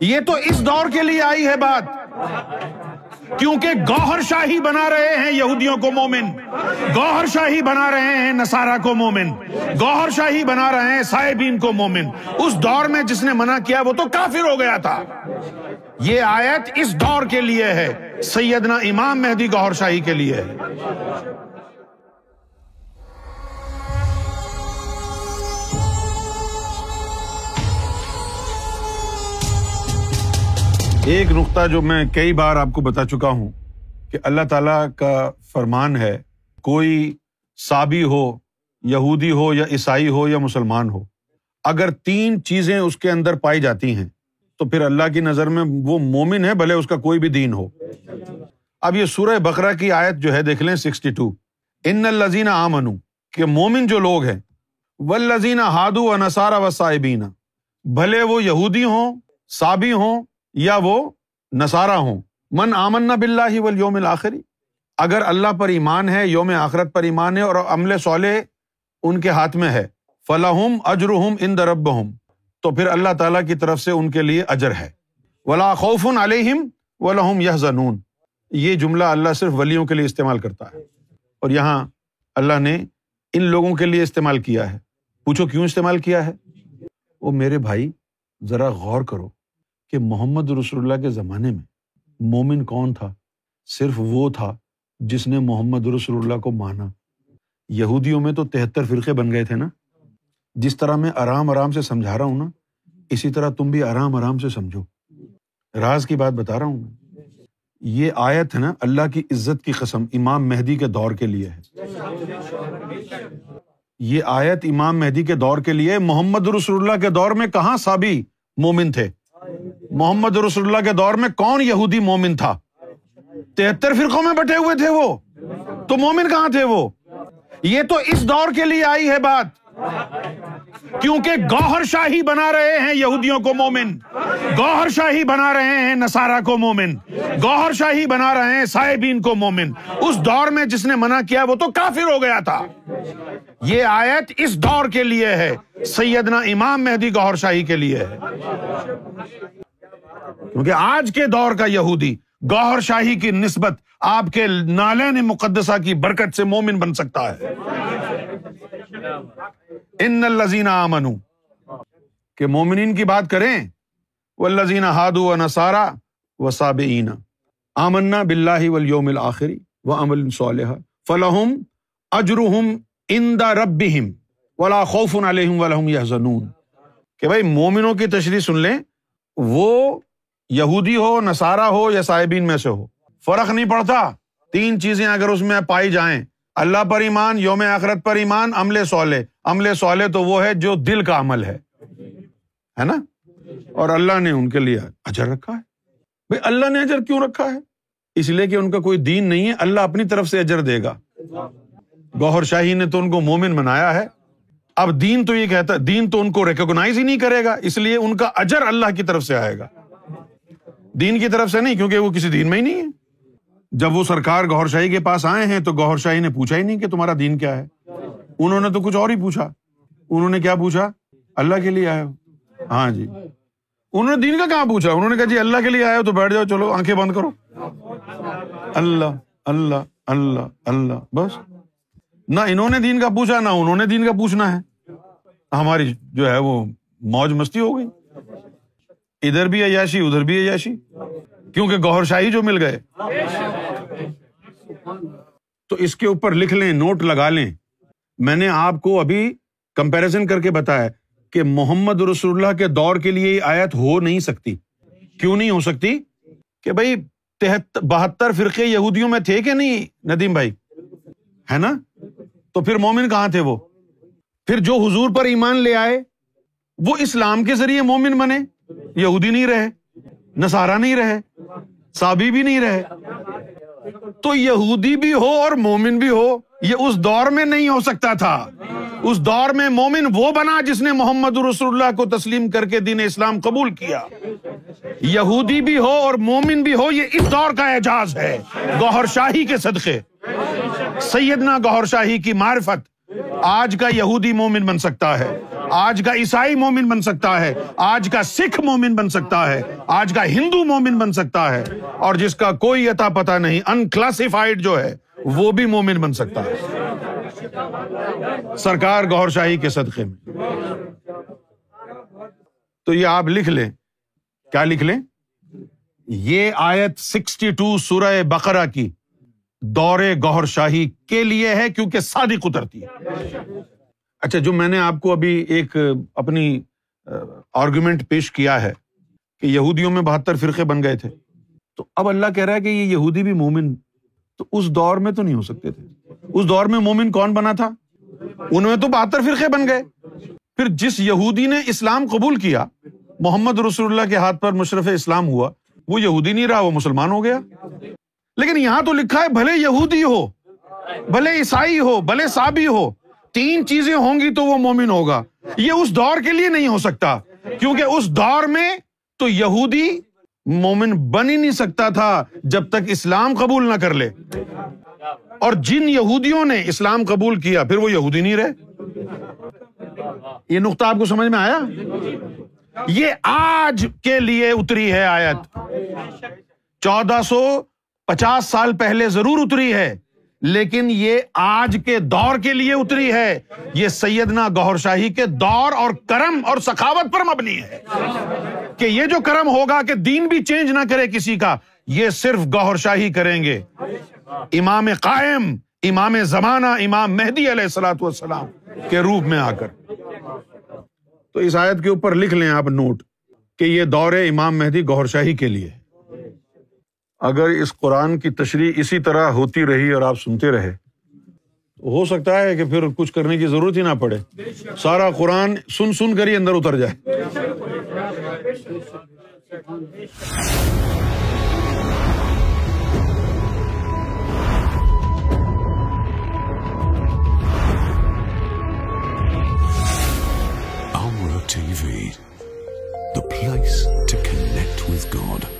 یہ تو اس دور کے لیے آئی ہے بات۔ کیونکہ گوہر شاہی بنا رہے ہیں یہودیوں کو مومن۔ گوہر شاہی بنا رہے ہیں نصارہ کو مومن۔ گوہر شاہی بنا رہے ہیں صاحبین کو مومن۔ اس دور میں جس نے منع کیا وہ تو کافر ہو گیا تھا۔ یہ آیت اس دور کے لیے ہے۔ سیدنا امام مہدی گوہر شاہی کے لیے ہے۔ ایک نقطہ جو میں کئی بار آپ کو بتا چکا ہوں کہ اللہ تعالی کا فرمان ہے، کوئی سابی ہو، یہودی ہو یا عیسائی ہو یا مسلمان ہو، اگر تین چیزیں اس کے اندر پائی جاتی ہیں، تو پھر اللہ کی نظر میں وہ مومن ہے بھلے اس کا کوئی بھی دین ہو۔ اب یہ سورہ بکرا کی آیت جو ہے، دیکھ لیں، سکسٹی ٹو۔ ان الزین آمن کہ مومن جو لوگ ہیں و لذین ہادو و نسارا و صاحبین بھلے وہ یہودی ہوں سابی ہوں یا وہ نسارا ہوں۔ من آمن بلّہ و یوم الآخری اگر اللہ پر ایمان ہے، یوم آخرت پر ایمان ہے اور عمل صالح ان کے ہاتھ میں ہے۔ فلاحم اجرحم ان درب ہوں تو پھر اللہ تعالیٰ کی طرف سے ان کے لیے اجر ہے۔ ولا خوف علیہم و یہ زنون یہ جملہ اللہ صرف ولیوں کے لیے استعمال کرتا ہے۔ اور یہاں اللہ نے ان لوگوں کے لیے استعمال کیا ہے۔ پوچھو کیوں استعمال کیا ہے؟ وہ میرے بھائی، ذرا غور کرو۔ کہ محمد رسول اللہ کے زمانے میں مومن کون تھا؟ صرف وہ تھا جس نے محمد رسول اللہ کو مانا۔ یہودیوں میں تو تہتر فرقے بن گئے تھے نا۔ جس طرح میں آرام آرام سے سمجھا رہا ہوں نا، اسی طرح تم بھی آرام آرام سے سمجھو۔ راز کی بات بتا رہا ہوں میں۔ یہ آیت ہے نا، اللہ کی عزت کی قسم امام مہدی کے دور کے لیے ہے۔ یہ آیت امام مہدی کے دور کے لیے محمد رسول اللہ کے دور میں کہاں سابی مومن تھے؟ محمد رسول اللہ کے دور میں کون یہودی مومن تھا؟ تہتر فرقوں میں بٹے ہوئے تھے وہ۔ تو مومن کہاں تھے وہ؟ یہ تو اس دور کے لیے آئی ہے بات۔ کیونکہ گوہر شاہی بنا رہے ہیں یہودیوں کو مومن۔ گوہر شاہی بنا رہے ہیں نسارا کو مومن۔ گوہر شاہی بنا رہے ہیں صاحبین کو مومن۔ اس دور میں جس نے منع کیا وہ تو کافر ہو گیا تھا۔ یہ آیت اس دور کے لیے ہے۔ سیدنا امام مہدی گوہر شاہی کے لیے ہے۔ کیونکہ آج کے دور کا یہودی گوہر شاہی کی نسبت آپ کے نالین مقدسہ کی برکت سے مومن بن سکتا ہے۔ ان الزین امن کہ مومنین کی بات کریں وہ لذین ہادو و نسارا و صاب آمنا بلّہ ولیوم الآخری و امل صالح فلاحم اجرحم ان دا رب ولا خوف علیہم ولحم یا کہ بھائی مومنوں کی تشریح سن لیں، وہ یہودی ہو نسارا ہو یا صاحبین میں سے ہو۔ فرق نہیں پڑتا۔ تین چیزیں اگر اس میں پائی جائیں۔ اللہ پر ایمان، یوم آخرت پر ایمان، عمل سولے عمل سولے تو وہ ہے جو دل کا عمل ہے۔ ہے نا؟ اور اللہ نے ان کے لیے اجر رکھا ہے۔ بھائی اللہ نے اجر کیوں رکھا ہے؟ اس لیے کہ ان کا کوئی دین نہیں ہے۔ اللہ اپنی طرف سے اجر دے گا۔ گوہر شاہی نے تو ان کو مومن بنایا ہے۔ اب دین تو یہ کہتا دین تو ان کو ریکوگنائز ہی نہیں کرے گا۔ اس لیے ان کا اجر اللہ کی طرف سے آئے گا۔ دین کی طرف سے نہیں، کیونکہ وہ کسی دین میں ہی نہیں ہے۔ جب وہ سرکار گور شاہی کے پاس آئے ہیں تو گور شاہی نے پوچھا ہی نہیں کہ تمہارا دین کیا ہے۔ انہوں نے تو کچھ اور ہی پوچھا۔ انہوں نے کیا پوچھا؟ اللہ کے لیے آئے ہو۔ ہاں جی۔ انہوں نے دین کا کہاں پوچھا؟ انہوں نے کہا جی اللہ کے لیے آئے ہو تو بیٹھ جاؤ، چلو آنکھیں بند کرو۔ اللہ اللہ اللہ اللہ، بس۔ نہ انہوں نے دین کا پوچھا، نہ انہوں نے دین کا پوچھنا ہے۔ ہماری جو ہے وہ موج مستی ہو گئی۔ ادھر بھی عیاشی، ادھر بھی عیاشی۔ کیونکہ گوہر شاہی جو مل گئے۔ تو اس کے اوپر لکھ لیں، نوٹ لگا لیں۔ میں نے آپ کو ابھی کمپیرزن کر کے بتایا کہ محمد رسول اللہ کے دور کے لیے آیت ہو نہیں سکتی۔ کیوں نہیں ہو سکتی؟ کہ بھائی بہتر فرقے یہودیوں میں تھے کہ نہیں، ندیم بھائی؟ ہے نا؟ تو پھر مومن کہاں تھے وہ؟ پھر جو حضور پر ایمان لے آئے، وہ اسلام کے ذریعے مومن بنے۔ یہودی نہیں رہے نسارا نہیں رہے سابی بھی نہیں رہے۔ تو یہودی بھی ہو اور مومن بھی ہو، یہ اس دور میں نہیں ہو سکتا تھا۔ اس دور میں مومن وہ بنا جس نے محمد رسول اللہ کو تسلیم کر کے دین اسلام قبول کیا۔ یہودی بھی ہو اور مومن بھی ہو، یہ اس دور کا اعجاز ہے۔ گوہر شاہی کے صدقے۔ سیدنا گوہر شاہی کی معرفت آج کا یہودی مومن بن سکتا ہے۔ آج کا عیسائی مومن بن سکتا ہے، آج کا سکھ مومن بن سکتا ہے، آج کا ہندو مومن بن سکتا ہے۔ اور جس کا کوئی عطا پتا نہیں انکلاسیفائڈ جو ہے، وہ بھی مومن بن سکتا ہے۔ سرکار گور شاہی کے صدقے میں۔ تو یہ آپ لکھ لیں۔ کیا لکھ لیں؟ یہ آیت سکسٹی ٹو سورہ بقرہ کی دور گور شاہی کے لیے ہے، کیونکہ صادق اترتی ہے۔ اچھا جو میں نے آپ کو ابھی ایک اپنی آرگومنٹ پیش کیا ہے کہ یہودیوں میں بہتر فرقے بن گئے تھے۔ تو اب اللہ کہہ رہا ہے کہ یہ یہودی بھی مومن، تو اس دور میں تو نہیں ہو سکتے تھے۔ اس دور میں مومن کون بنا تھا؟ ان میں تو بہتر فرقے بن گئے۔ پھر جس یہودی نے اسلام قبول کیا، محمد رسول اللہ کے ہاتھ پر مشرف اسلام ہوا، وہ یہودی نہیں رہا، وہ مسلمان ہو گیا۔ لیکن یہاں تو لکھا ہے، بھلے یہودی ہو، بھلے عیسائی ہو، بھلے سابی ہو۔ تین چیزیں ہوں گی تو وہ مومن ہوگا۔ یہ اس دور کے لیے نہیں ہو سکتا، کیونکہ اس دور میں تو یہودی مومن بن ہی نہیں سکتا تھا جب تک اسلام قبول نہ کر لے۔ اور جن یہودیوں نے اسلام قبول کیا، پھر وہ یہودی نہیں رہے۔ یہ نقطہ آپ کو سمجھ میں آیا؟ یہ آج کے لیے اتری ہے آیت۔ چودہ سو پچاس سال پہلے ضرور اتری ہے۔ لیکن یہ آج کے دور کے لیے اتری ہے۔ یہ سیدنا گور شاہی کے دور اور کرم اور سخاوت پر مبنی ہے۔ کہ یہ جو کرم ہوگا کہ دین بھی چینج نہ کرے کسی کا، یہ صرف گور شاہی کریں گے۔ امام قائم، امام زمانہ، امام مہدی علیہ السلاۃ والسلام کے روپ میں آ کر۔ تو اس آیت کے اوپر لکھ لیں آپ نوٹ کہ یہ دور امام مہدی گور شاہی کے لیے۔ اگر اس قرآن کی تشریح اسی طرح ہوتی رہی اور آپ سنتے رہے تو ہو سکتا ہے کہ پھر کچھ کرنے کی ضرورت ہی نہ پڑے سارا قرآن سن سن کر ہی اندر اتر جائے TV, the place to connect with God.